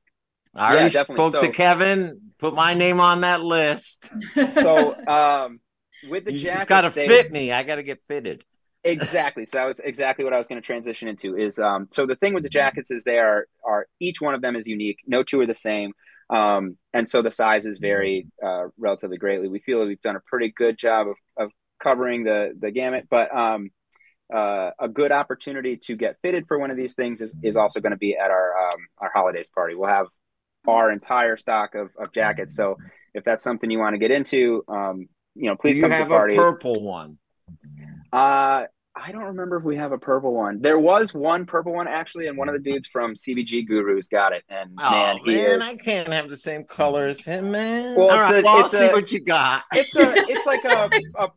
I Yeah, already definitely. spoke So- to Kevin. Put my name on that list. [LAUGHS] so um, with the you jacket, just got to fit me. I got to get fitted. exactly so that was exactly what i was going to transition into is um so the thing with the jackets is they are are each one of them is unique no two are the same um and so the sizes vary uh relatively greatly we feel that we've done a pretty good job of, of covering the the gamut but um uh, a good opportunity to get fitted for one of these things is, is also going to be at our um, our holidays party. We'll have our entire stock of, of jackets. So if that's something you want to get into, um, you know, please Do you come to have the party. a purple one. Uh, I don't remember if we have a purple one. There was one purple one actually, and one of the dudes from CBG Gurus got it. And Oh man, man, is. I can't have the same color as him, man. Well, All it's a- well, I'll it's see what you got. It's a, it's like a, [LAUGHS] a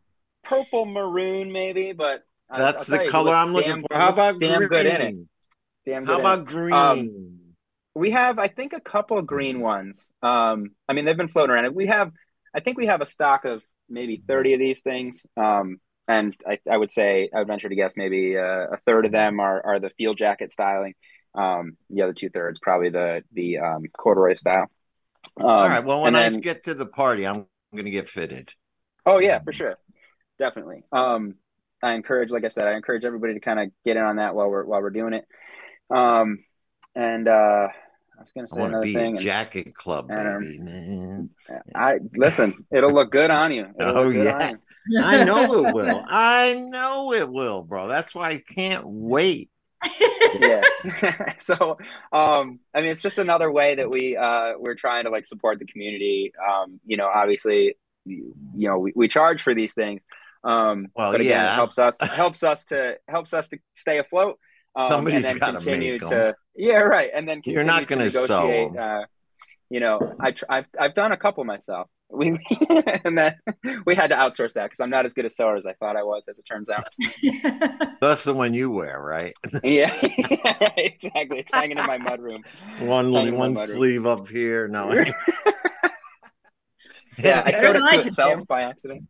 purple maroon maybe, but I- That's I'll the you, color looks I'm looking damn- for. How about damn green? good in it? Damn How good in it. about green? Um, We have, I think, a couple of green ones. Um, I mean, they've been floating around. We have, I think, we have a stock of maybe thirty of these things. Um, and I, I would say, I would venture to guess, maybe uh, a third of them are are the field jacket styling. Um, the other two thirds probably the the um, corduroy style. Um, All right. Well, when I then- get to the party, I'm going to get fitted. Oh yeah, for sure, definitely. Um, I encourage, like I said, I encourage everybody to kind of get in on that while we're while we're doing it. Um, and uh, I was gonna I say want to another be thing. a and jacket club, and- baby, man. I listen. It'll look good on you. It'll Oh, yeah. you. I know it will. I know it will, bro. That's why I can't wait. yeah [LAUGHS] so um i mean it's just another way that we uh we're trying to like support the community um you know obviously you, you know we, we charge for these things um Well, but again yeah. it helps us [LAUGHS] helps us to helps us to stay afloat um Somebody's and then gotta continue make 'em. to yeah right and then You're not continue to gonna sew negotiate, 'em. uh you know i tr- I've, I've done a couple myself [LAUGHS] we and then we had to outsource that because i'm not as good a sewer as i thought i was as it turns out [LAUGHS] That's the one you wear, right? yeah right, exactly it's hanging in my mudroom One Hanging in my one mudroom. sleeve up here. No, Yeah, I Better showed it to could itself do. by accident.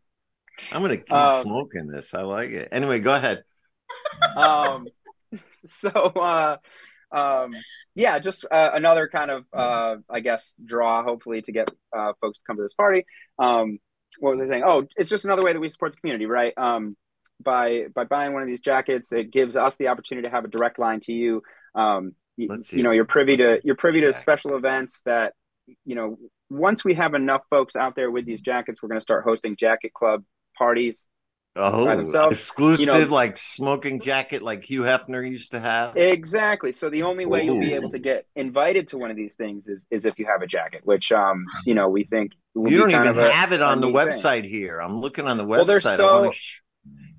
I'm gonna keep Um, smoking this. I like it. Anyway, go ahead. Um, [LAUGHS] so, uh, um, yeah, just uh, another kind of, uh, I guess, draw, hopefully, to get uh, folks to come to this party. Um, what was I saying? Oh, it's just another way that we support the community, right? Um, by by buying one of these jackets, it gives us the opportunity to have a direct line to you. Um, you, you know, you're privy to you're privy to special events that you know. Once we have enough folks out there with these jackets, we're going to start hosting jacket club parties Oh, themselves. exclusive You know- like smoking jacket like Hugh Hefner used to have. Exactly. So the only way you'll be able to get invited to one of these things is is if you have a jacket, which um you know we think you don't even of a- have it on the neat thing. website here. I'm looking on the website. Well, they're so- sh-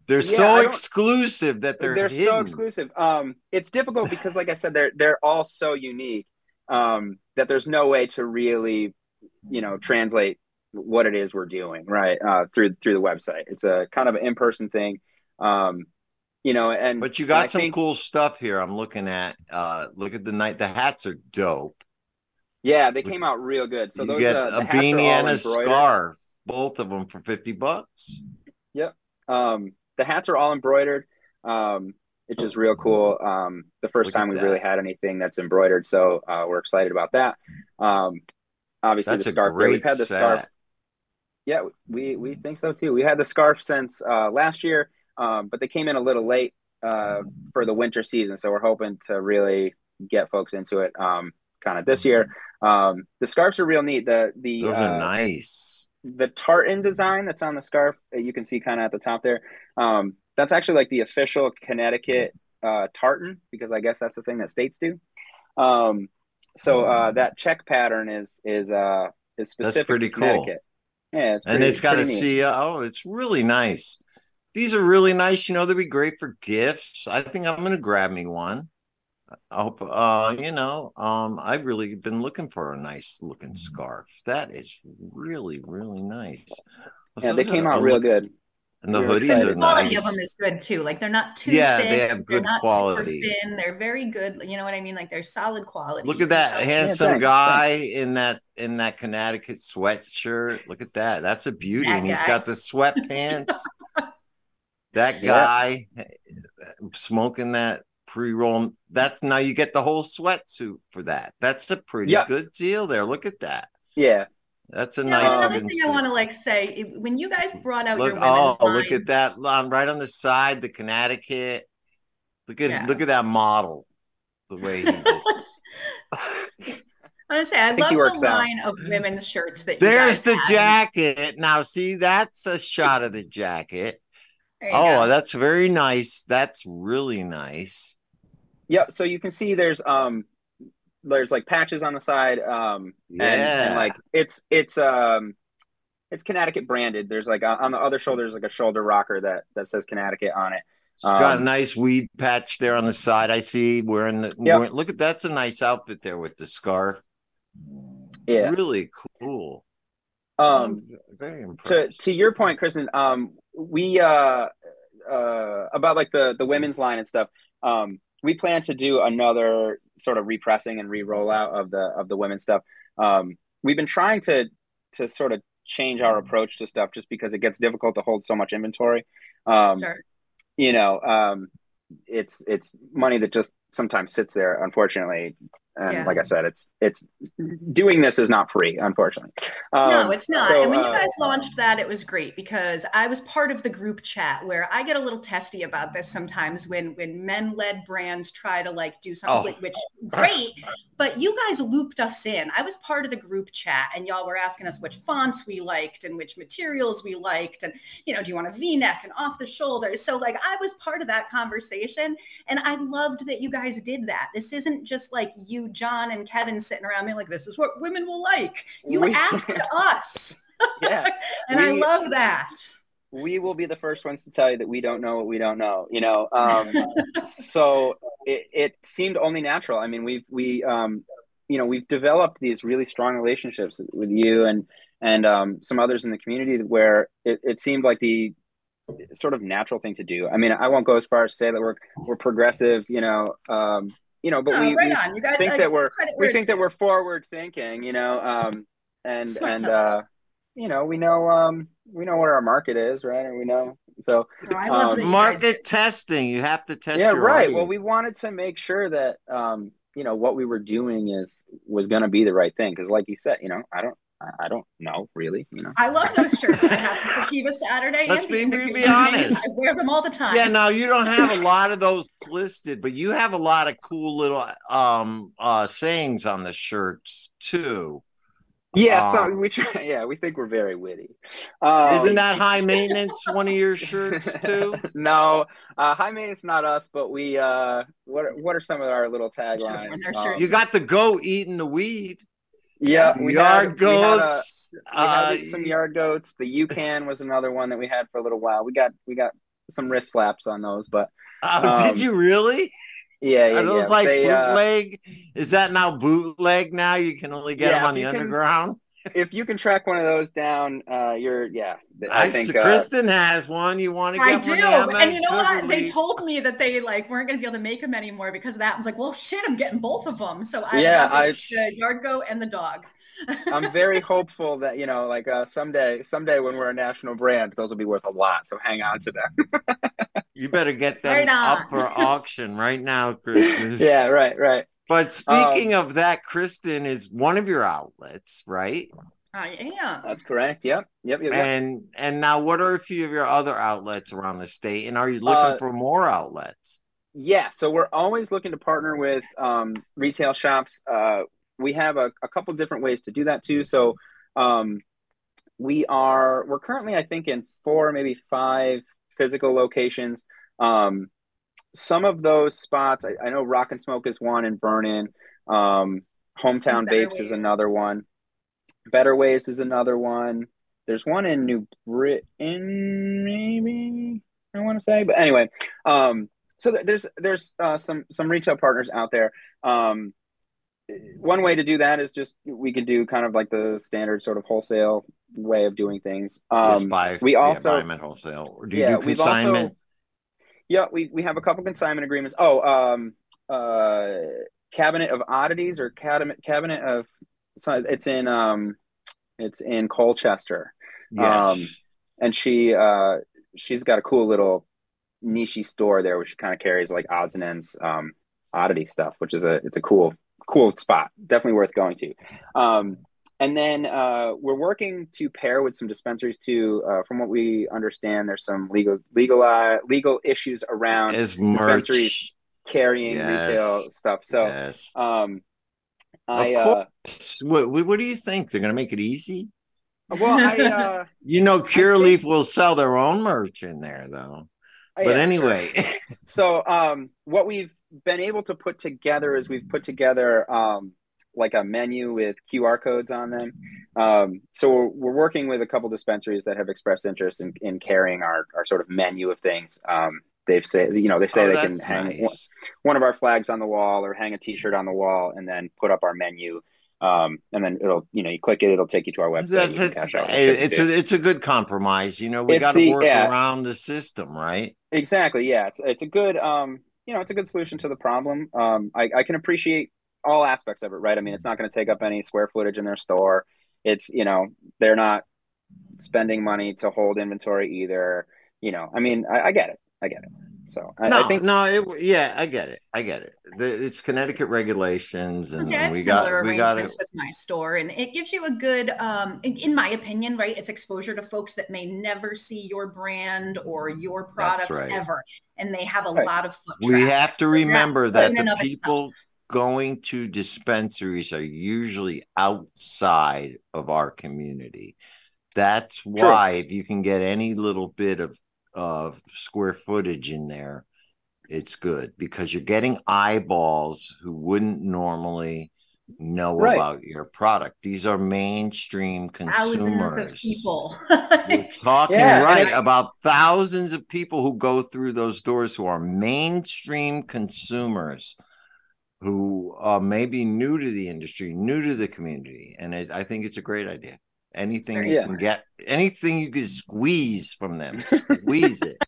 they're Yeah, so exclusive that they're, They're, hidden. so exclusive. Um, it's difficult because, like I said, they're they're all so unique um, that there's no way to really you know translate what it is we're doing right uh, through through the website. It's a kind of an in person thing. Um, you know, and But you got some think- cool stuff here. I'm looking at. Uh, look at the night. The hats are dope. Yeah, they came out real good. So you those get uh, a beanie and a scarf, both of them for fifty bucks. Yep. Um, the hats are all embroidered, um, which is real cool. Um, the first Look time we that. really had anything that's embroidered, so uh, we're excited about that. Um, obviously, That's the scarf. we've had the scarf. Yeah, we we think so too. We had the scarf since uh, last year, um, but they came in a little late uh, for the winter season, so we're hoping to really get folks into it um, kind of this year. Um, the scarves are real neat. The the Those uh, are nice. the tartan design that's on the scarf that you can see kind of at the top there um, that's actually like the official connecticut uh, tartan because i guess that's the thing that states do um, so uh, that check pattern is is uh is specific pretty to cool. Connecticut yeah it's and it's got a pretty neat. C. Oh, it's really nice. These are really nice. You know, they'd be great for gifts. I think I'm gonna grab me one. I hope uh, you know, um, I've really been looking for a nice looking scarf. That is really, really nice. yeah they came out real looking- good And the hoodies excited. are the quality of them is good too. Like they're not too Yeah, thick. they have they're good not quality. Super thin. They're very good. You know what I mean? Like they're solid quality. Look at that tell- handsome thanks, guy in that in that Connecticut sweatshirt. Look at that. That's a beauty. That and he's guy. got the [LAUGHS] sweatpants. that Yeah. guy eh, smoking that pre-roll. That's now you get the whole sweatsuit for that. That's a pretty Yeah. good deal there. Look at that. yeah That's a Now, nice another looking thing I want to like say when you guys brought out Look, your women's oh, line, look at that on right on the side, the Connecticut. Look at Yeah. look at that model. The way he just I want to say I, think love the works out. line of women's shirts that you There's guys the have. jacket. Now, see, that's a shot of the jacket. Oh, go. that's very nice. That's really nice. Yep. So you can see there's um there's like patches on the side. Um and, and Yeah. like it's it's um it's Connecticut branded. There's like uh, on the other shoulder, there's like a shoulder rocker that that says Connecticut on it. She's got a Um, nice weed patch there on the side. I see wearing the Yep. wearing- look at that's a nice outfit there with the scarf. Yeah. Really cool. Um I'm very to to your point, Kristen, um we uh uh about like the the women's line and stuff. Um we plan to do another sort of repressing and re-rollout of the of the women's stuff. Um we've been trying to to sort of change our approach to stuff just because it gets difficult to hold so much inventory. Um Sure. you know, um it's it's money that just sometimes sits there, unfortunately. And Yeah. like I said, it's it's doing this is not free, unfortunately. Um, no, it's not. so, and when uh, you guys launched that, it was great because I was part of the group chat where I get a little testy about this sometimes when when men-led brands try to like do something Oh. which great, but you guys looped us in. I was part of the group chat and y'all were asking us which fonts we liked and which materials we liked and you know, do you want a V-neck and off the shoulders? So like I was part of that conversation and I loved that you guys did that. This isn't just like you, John, and Kevin sitting around me like, this is what women will like. You We- asked [LAUGHS] us. yeah, [LAUGHS] And I love that. we will be the first ones to tell you that we don't know what we don't know. You know, um, [LAUGHS] so it, it seemed only natural. I mean, we've we um, you know we've developed these really strong relationships with you and and um, some others in the community where it, it seemed like the sort of natural thing to do. I mean, I won't go as far as say that we're we're progressive. You know, um, you know, but No, we, right we on. You guys think I that we're we think that we're forward thinking. You know, um, and Smart and uh, you know we know um, we know what our market is, right? And we know so No, um, that you guys Market testing. You have to test yeah your right audience. well we wanted to make sure that um you know what we were doing is was going to be the right thing because like you said you know i don't I- i don't know really you know I love those shirts. I have the Sativa Saturday. Let's and be- the be- be honest. I wear them all the time. Yeah, no, you don't have a lot of those listed, but you have a lot of cool little um uh sayings on the shirts too. yeah so Um, we try yeah we think we're very witty um, Isn't that high maintenance one of your shirts too? [LAUGHS] no uh high maintenance not us but we uh what are, what are some of our little taglines Um. You got the goat eating the weed. Yeah we Yard had, we had a- goats. we uh, had some yard goats the UConn was another one that we had for a little while we got we got some wrist slaps on those but oh, um, did you really? yeah yeah Are those yeah. like They, uh, bootleg? Is that now bootleg now? You can only get Yeah, them on the can- underground. If you can track one of those down, uh, you're yeah. I I think think uh, Kristen has one. You want to I get do. one? of them And you know what? Sugar They told me that they like weren't going to be able to make them anymore because of that. I was like, well, shit, I'm getting both of them. So I Yeah, the, I- the yard goat and the dog. I'm very [LAUGHS] hopeful that you know, like uh, someday, someday when we're a national brand, those will be worth a lot. So hang on to them. You better get them Right up for auction right now, [LAUGHS] Kristen. yeah, right, right. But speaking Um, of that, Kristen is one of your outlets, right? I am. That's correct. Yep, yep, yep. yep. And and now, what are a few of your other outlets around the state? And are you looking Uh, for more outlets? Yeah, so we're always looking to partner with um, retail shops. Uh, we have a, a couple different ways to do that too. So um, we are we're currently, I think, in four, maybe five physical locations. Um, some of those spots, I, I know Rock and Smoke is one in Vernon. Um, Hometown Better Vapes is another one. Better Ways is another one. There's one in New Britain, maybe I want to say, but anyway. Um, so th- there's there's uh, some some retail partners out there. Um, one way to do that is just we could do kind of like the standard sort of wholesale way of doing things. Just Um, buy, we yeah, also- buy 'em at wholesale, or do you yeah, do we've consignment? Yeah we we have a couple consignment agreements. Oh, um, uh, Cabinet of Oddities or Cabinet Cabinet of it's in um it's in Colchester yes. um, and she uh she's got a cool little niche store there where she kind of carries like odds and ends um oddity stuff which is a it's a cool cool spot definitely worth going to um and then uh we're working to pair with some dispensaries too uh, from what we understand there's some legal legal uh, legal issues around As merch. dispensaries carrying Yes. retail stuff so yes. um i of uh course. What, what do you think? They're going to make it easy? well i uh [LAUGHS] You know, think- Curaleaf will sell their own merch in there, though. But yeah, sure. anyway, so um, what we've been able to put together is we've put together um, like a menu with QR codes on them. Um, so we're, we're working with a couple dispensaries that have expressed interest in, in carrying our, our sort of menu of things. Um, they've said, you know, they say Oh, they can hang nice. one, one of our flags on the wall or hang a T-shirt on the wall and then put up our menu. Um, and then it'll, you know, you click it, it'll take you to our website. That's, it's, it's a it's a good compromise. You know, we got to work yeah. around the system, right? Exactly. Yeah. It's it's a good um you know it's a good solution to the problem. Um, I I can appreciate all aspects of it, right? I mean, it's not going to take up any square footage in their store. It's you know they're not spending money to hold inventory either. You know, I mean, I, I get it. I get it. So I, no, I think no, it, yeah, I get it. I get it. The, it's Connecticut regulations, and yeah, we got we got it. with my store, and it gives you a good, um, in, in my opinion, right? It's exposure to folks that may never see your brand or your products right. ever, and they have a Right. lot of foot. We traffic. have to remember that that the of itself. People going to dispensaries are usually outside of our community. That's why if you can get any little bit of of square footage in there, it's good because you're getting eyeballs who wouldn't normally know Right. about your product. These are mainstream thousands consumers. of people. [LAUGHS] We're [LAUGHS] talking Yeah, right it's- about thousands of people who go through those doors who are mainstream consumers who uh, may be new to the industry, new to the community. And it, I think it's a great idea. Anything very you smart. can get, anything you can squeeze from them, squeeze it. [LAUGHS]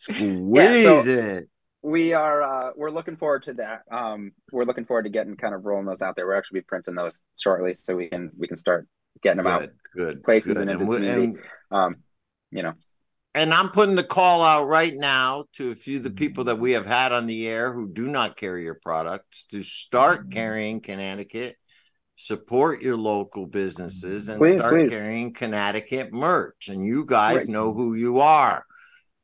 Squeeze it. we are uh, we're looking forward to that. Um, we're looking forward to getting kind of rolling those out there. We're actually be printing those shortly, so we can we can start getting them out. Good, good. places good. and we- community. Um, you know, and I'm putting the call out right now to a few of the people that we have had on the air who do not carry your products to start carrying Connecticut, support your local businesses, and Please, start please. carrying Connecticut merch. And you guys Right. know who you are.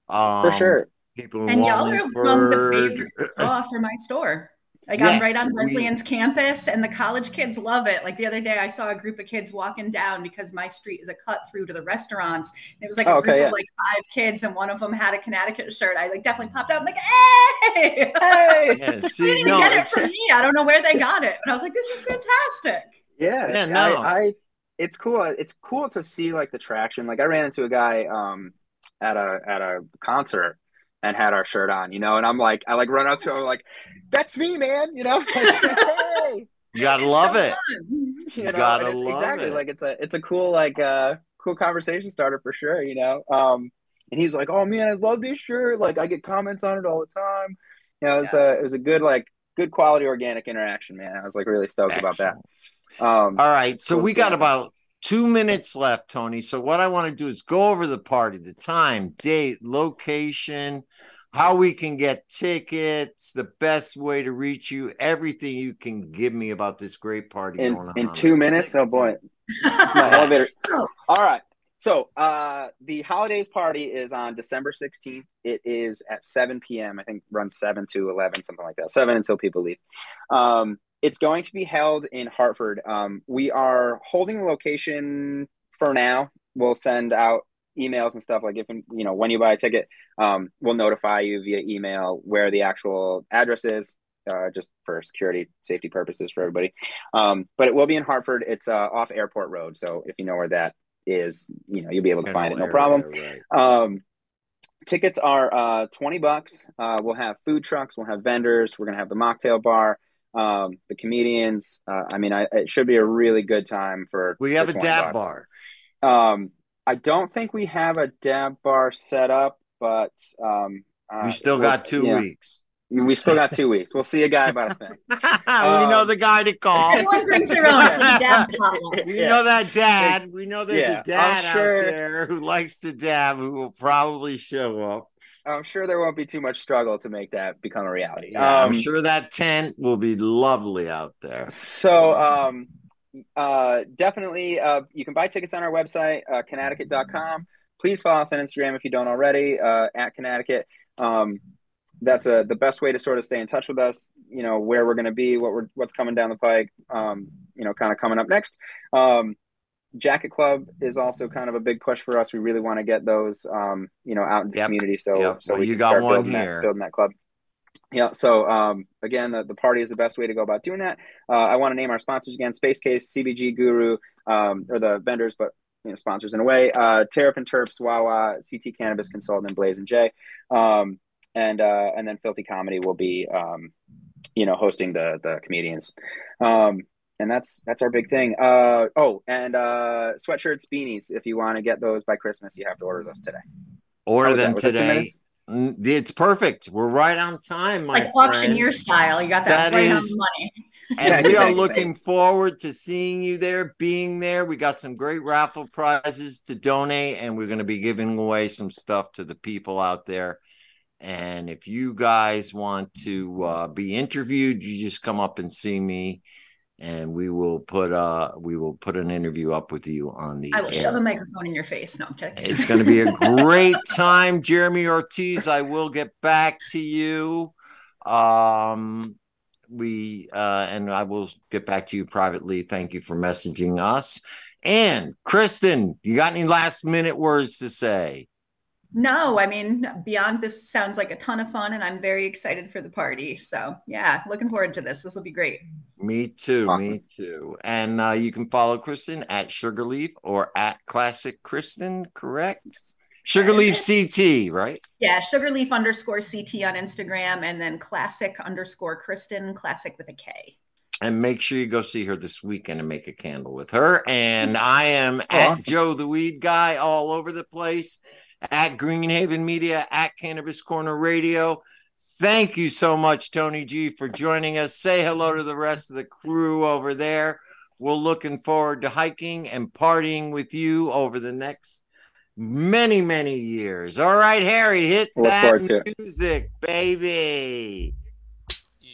Um, for sure. People in and y'all are among the favorite draw for my store. Like I'm right on we- Wesleyan's campus, and the college kids love it. Like the other day, I saw a group of kids walking down because my street is a cut through to the restaurants. It was like Oh, a okay, group yeah. of like five kids, and one of them had a Connecticut shirt. I like definitely popped out and like, hey! Hey, [LAUGHS] Yeah, I see, didn't even no, get it from me. I don't know where they got it, but I was like, this is fantastic. yeah, Yeah, no. I, I it's cool. It's cool to see like the traction. Like I ran into a guy um at a at a concert and had our shirt on, you know, and I'm like, I like run up to him I'm like, that's me, man, you know. [LAUGHS] hey, you gotta love so it. fun. [LAUGHS] you know, gotta love exactly it. like it's a it's a cool like uh cool conversation starter for sure, you know. Um, and he's like, "Oh man, I love this shirt. Like I get comments on it all the time." You know, it was a it was a good like good quality organic interaction, man. I was like really stoked about that. Um, All right. So we got about two minutes left, Tony. So what I want to do is go over the party, the time, date, location, how we can get tickets, the best way to reach you, everything you can give me about this great party in going on. in two the minutes. Oh boy, [LAUGHS] my elevator. All right. So uh, the holidays party is on December 16th. It is at 7 p.m. I think runs 7 to 11, something like that. 7 until people leave. Um, it's going to be held in Hartford. Um, we are holding the location for now. We'll send out emails and stuff like if you know when you buy a ticket, um, we'll notify you via email where the actual address is, uh, just for security safety purposes for everybody. Um, but it will be in Hartford. It's uh, off Airport Road, so if you know where that is, you know you'll be able to find it, no problem. right. Um, tickets are uh, 20 bucks. Uh, we'll have food trucks, we'll have vendors, we're going to have the mocktail bar, um, the comedians. Uh, I mean, I, it should be a really good time for. We have for a dab bucks. bar. Um, I don't think we have a dab bar set up, but um, uh, We still got two yeah, weeks. We still got two weeks. We'll see a guy about a thing. [LAUGHS] we know Um, the guy to call. [LAUGHS] Everyone brings their own. It's like a dab [LAUGHS] potluck. We Yeah. know that dad. We know there's Yeah, a dad I'm sure- out there who likes to dab who will probably show up. I'm sure there won't be too much struggle to make that become a reality. Yeah, I'm Um, sure that tent will be lovely out there. So, um, uh, definitely, uh, you can buy tickets on our website, uh, Connecticut.com. Please follow us on Instagram if you don't already, uh, at Connecticut. Um, that's uh, the best way to sort of stay in touch with us. You know where we're going to be, what we're what's coming down the pike. Um, you know, kind of coming up next. Um, Jacket Club is also kind of a big push for us. We really want to get those, um, you know, out in the Yep. community. So, Yep. so Well, we you got start one building here. that, building that club. Yeah. So um, again, the, the party is the best way to go about doing that. Uh, I want to name our sponsors again: Space Case, CBG Guru, um, or the vendors, but you know, sponsors in a way. Uh, Terrapin Terps, Wawa, CT Cannabis Consultant, and Blaze and J, um, and uh, and then Filthy Comedy will be, um, you know, hosting the the comedians. And that's that's our big thing. Uh, oh, and uh, sweatshirts, beanies. If you want to get those by Christmas, you have to order those today. Order How was that? them that today. Mm, It's perfect. We're right on time, my like friend. auctioneer style. You got that, That right on is- the money. [LAUGHS] And we are looking forward to seeing you there, being there. We got some great raffle prizes to donate, and we're going to be giving away some stuff to the people out there. And if you guys want to uh, be interviewed, you just come up and see me, and we will put uh we will put an interview up with you on the. I will air. shove a microphone in your face. No, I'm kidding. It's going to be a great [LAUGHS] time, Jeremy Ortiz. I will get back to you. Um, we uh, and I will get back to you privately. Thank you for messaging us. And Kristen, you got any last minute words to say? No, I mean, beyond this sounds like a ton of fun, and I'm very excited for the party. So, yeah, looking forward to this. This will be great. Me too. Awesome. Me too. And uh, you can follow Kristen at Sugarleaf or at Classic Kristen, correct? Sugarleaf CT, right? Yeah, sugarleaf underscore CT on Instagram, and then classic underscore Kristen, classic with a K. And make sure you go see her this weekend and make a candle with her. And I am Oh, at awesome. Joe the Weed Guy all over the place, at Greenhaven Media, at Cannabis Corner Radio. Thank you so much, Tony G, for joining us. Say hello to the rest of the crew over there. We're looking forward to hiking and partying with you over the next many, many years. All right, Harry, hit Look forward to that music, baby.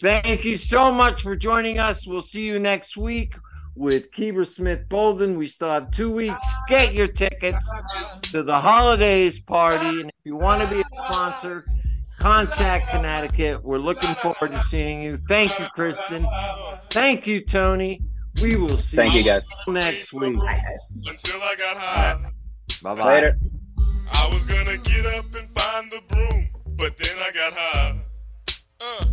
Thank you so much for joining us. We'll see you next week with Keeber Smith Bolden. We still have two weeks. Get your tickets to the holidays party. And if you want to be a sponsor, contact Connecticut. We're looking forward to seeing you. Thank you, Kristen. Thank you, Tony. We will see Thank you, guys. next week. Bye. Until I got high. Bye bye. Later. I was gonna get up and find the broom, but then I got high. Uh,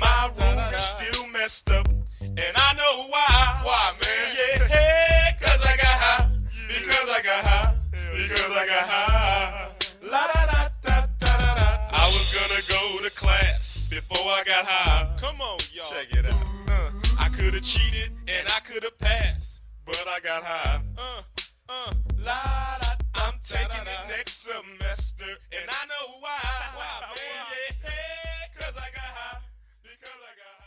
my room is still messed up, and I know why. Why, man? Yeah, cause I got high. Because I got high. Because I got high. yes. Before I got high, come on, y'all. Check it out. Uh, I could have cheated and I could have passed, but I got high. Uh, uh, la da. I'm taking it next semester, and I know why. Why, man? Yeah, hey, cause I got high. Because I got high.